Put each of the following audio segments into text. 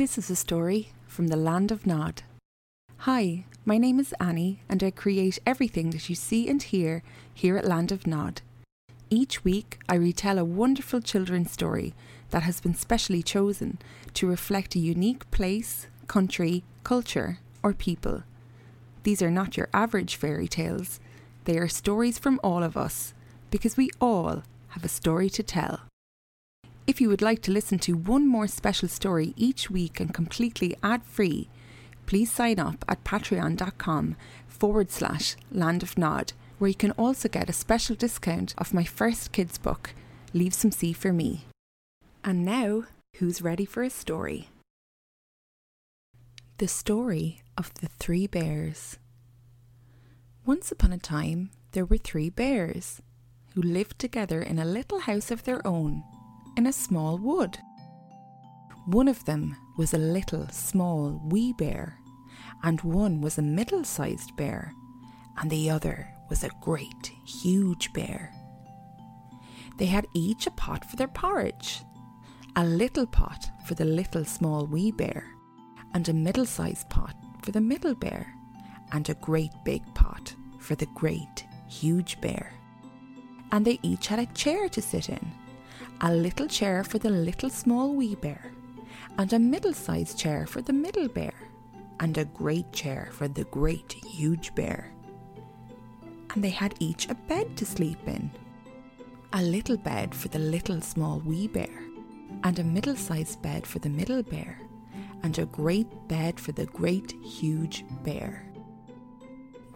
This is a story from the land of Nod. Hi, my name is Annie, and I create everything that you see and hear here at Land of Nod. Each week, I retell a wonderful children's story that has been specially chosen to reflect a unique place, country, culture, or people. These are not your average fairy tales, they are stories from all of us, because we all have a story to tell. If you would like to listen to one more special story each week and completely ad free, please sign up at patreon.com forward slash land of nod, where you can also get a special discount of my first kids' book, Leave Some Sea for Me. And now, who's ready for a story? The story of the three bears. Once upon a time, there were three bears who lived together in a little house of their own in a small wood. One of them was a little, small, wee bear, and one was a middle sized bear, and the other was a great, huge bear. They had each a pot for their porridge a little pot for the little, small, wee bear, and a middle sized pot for the middle bear, and a great big pot for the great, huge bear. And they each had a chair to sit in a little chair for the little small wee bear, and a middle sized chair for the middle bear, and a great chair for the great huge bear. And they had each a bed to sleep in a little bed for the little small wee bear, and a middle sized bed for the middle bear, and a great bed for the great huge bear.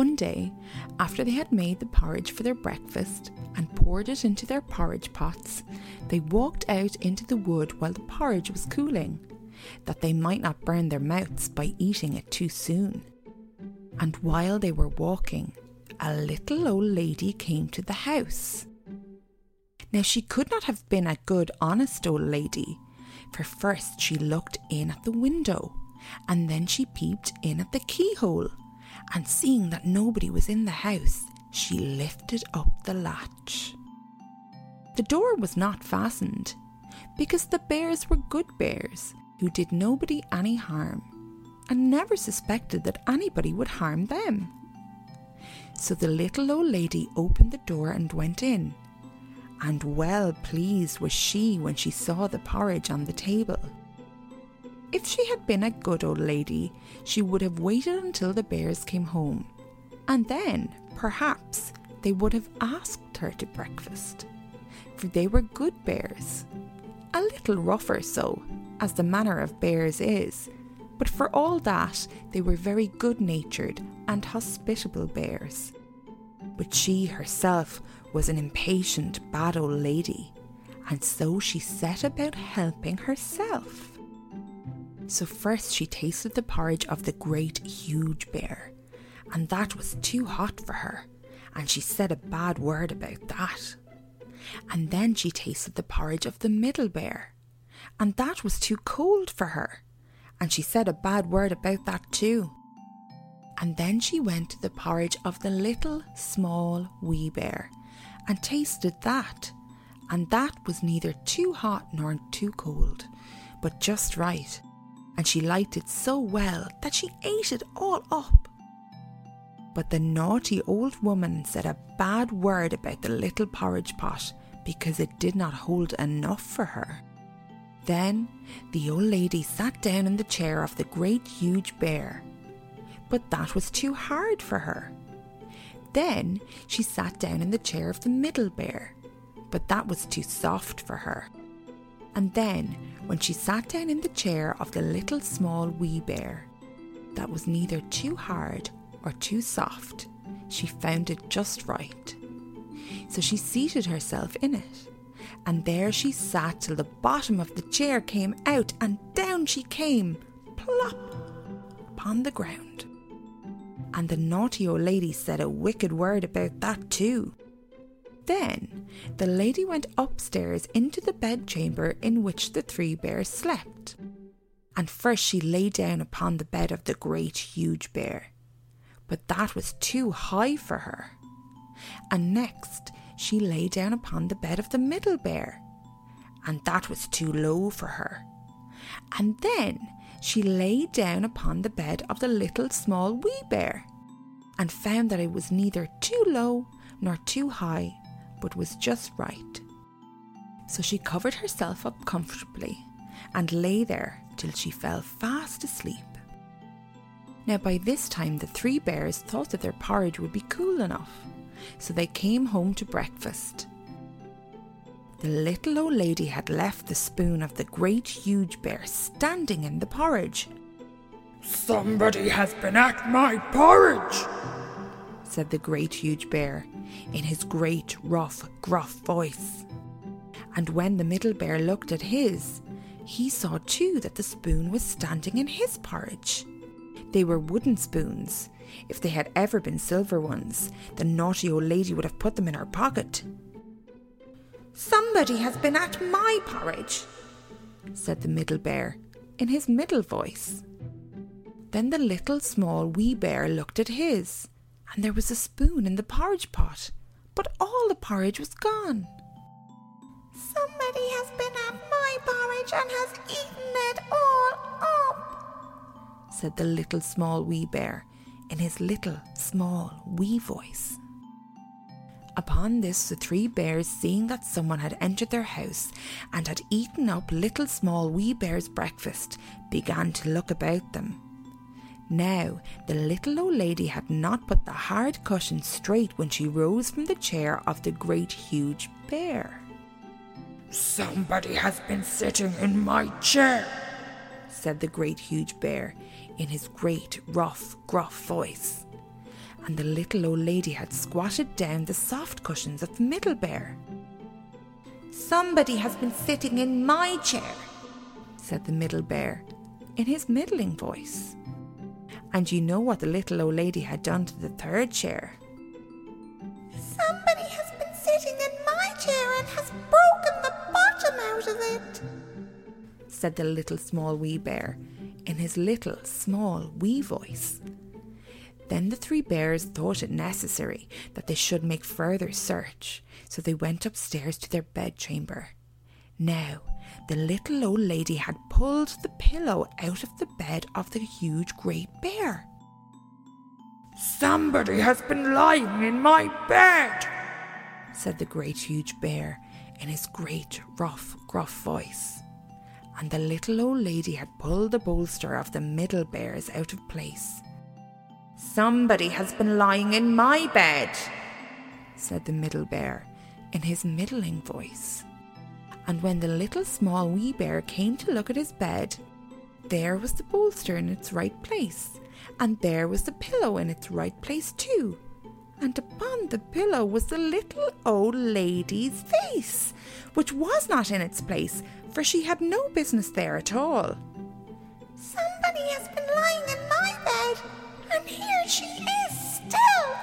One day, after they had made the porridge for their breakfast and poured it into their porridge pots, they walked out into the wood while the porridge was cooling, that they might not burn their mouths by eating it too soon. And while they were walking, a little old lady came to the house. Now she could not have been a good, honest old lady, for first she looked in at the window, and then she peeped in at the keyhole and seeing that nobody was in the house, she lifted up the latch. The door was not fastened, because the bears were good bears who did nobody any harm and never suspected that anybody would harm them. So the little old lady opened the door and went in, and well pleased was she when she saw the porridge on the table. If she had been a good old lady, she would have waited until the bears came home, and then, perhaps, they would have asked her to breakfast. For they were good bears. A little rougher so, as the manner of bears is, but for all that, they were very good natured and hospitable bears. But she herself was an impatient, bad old lady, and so she set about helping herself. So first she tasted the porridge of the great huge bear, and that was too hot for her, and she said a bad word about that. And then she tasted the porridge of the middle bear, and that was too cold for her, and she said a bad word about that too. And then she went to the porridge of the little small wee bear, and tasted that, and that was neither too hot nor too cold, but just right and she liked it so well that she ate it all up. But the naughty old woman said a bad word about the little porridge pot because it did not hold enough for her. Then the old lady sat down in the chair of the great huge bear, but that was too hard for her. Then she sat down in the chair of the middle bear, but that was too soft for her. And then when she sat down in the chair of the little small wee bear. That was neither too hard or too soft. She found it just right. So she seated herself in it, and there she sat till the bottom of the chair came out, and down she came, plop, upon the ground. And the naughty old lady said a wicked word about that too. Then the lady went upstairs into the bedchamber in which the three bears slept. And first she lay down upon the bed of the great huge bear, but that was too high for her. And next she lay down upon the bed of the middle bear, and that was too low for her. And then she lay down upon the bed of the little small wee bear and found that it was neither too low nor too high, but was just right. So she covered herself up comfortably and lay there till she fell fast asleep. Now, by this time, the three bears thought that their porridge would be cool enough, so they came home to breakfast. The little old lady had left the spoon of the great huge bear standing in the porridge. Somebody has been at my porridge, said the great huge bear in his great, rough, gruff voice. And when the middle bear looked at his, he saw too that the spoon was standing in his porridge. They were wooden spoons. If they had ever been silver ones, the naughty old lady would have put them in her pocket. Somebody has been at my porridge, said the middle bear in his middle voice. Then the little small wee bear looked at his, and there was a spoon in the porridge pot, but all the porridge was gone. Somebody has been at my porridge and has eaten it all up, said the little small wee bear in his little small wee voice. Upon this, the three bears, seeing that someone had entered their house and had eaten up little small wee bear's breakfast, began to look about them. Now, the little old lady had not put the hard cushion straight when she rose from the chair of the great huge bear. Somebody has been sitting in my chair, said the great huge bear in his great, rough, gruff voice. And the little old lady had squatted down the soft cushions of the middle bear. Somebody has been sitting in my chair, said the middle bear in his middling voice. And you know what the little old lady had done to the third chair? Somebody has been sitting in my chair and has broken the bottom out of it, said the little small wee bear in his little small wee voice. Then the three bears thought it necessary that they should make further search, so they went upstairs to their bedchamber. Now, the little old lady had pulled the pillow out of the bed of the huge great bear. Somebody has been lying in my bed, said the great huge bear in his great, rough, gruff voice. And the little old lady had pulled the bolster of the middle bears out of place. Somebody has been lying in my bed, said the middle bear in his middling voice. And when the little small wee bear came to look at his bed, there was the bolster in its right place, and there was the pillow in its right place too and upon the pillow was the little old lady's face, which was not in its place, for she had no business there at all. Somebody has been lying in my bed, and here she is still,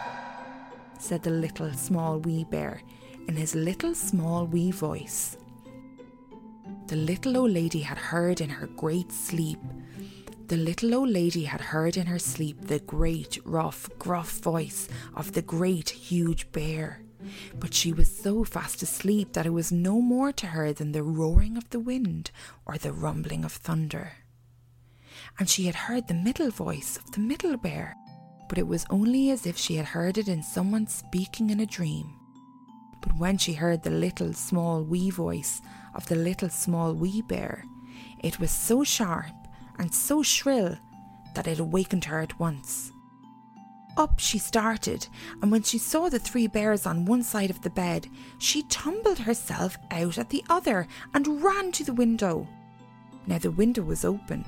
said the little small wee bear in his little small wee voice. The little old lady had heard in her great sleep the little old lady had heard in her sleep the great, rough, gruff voice of the great, huge bear. But she was so fast asleep that it was no more to her than the roaring of the wind or the rumbling of thunder. And she had heard the middle voice of the middle bear, but it was only as if she had heard it in someone speaking in a dream. But when she heard the little small wee voice of the little small wee bear, it was so sharp and so shrill that it awakened her at once. Up she started, and when she saw the three bears on one side of the bed, she tumbled herself out at the other and ran to the window. Now the window was open,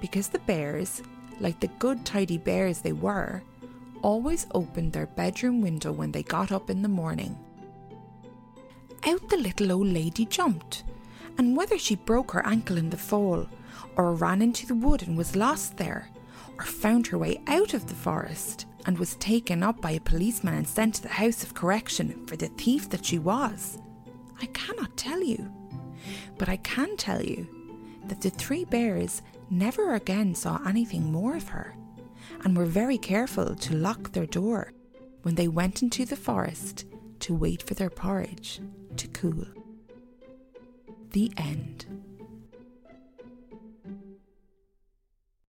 because the bears, like the good tidy bears they were, always opened their bedroom window when they got up in the morning. Out the little old lady jumped, and whether she broke her ankle in the fall or ran into the wood and was lost there, or found her way out of the forest and was taken up by a policeman and sent to the House of Correction for the thief that she was. I cannot tell you. But I can tell you that the three bears never again saw anything more of her and were very careful to lock their door when they went into the forest to wait for their porridge to cool. The end.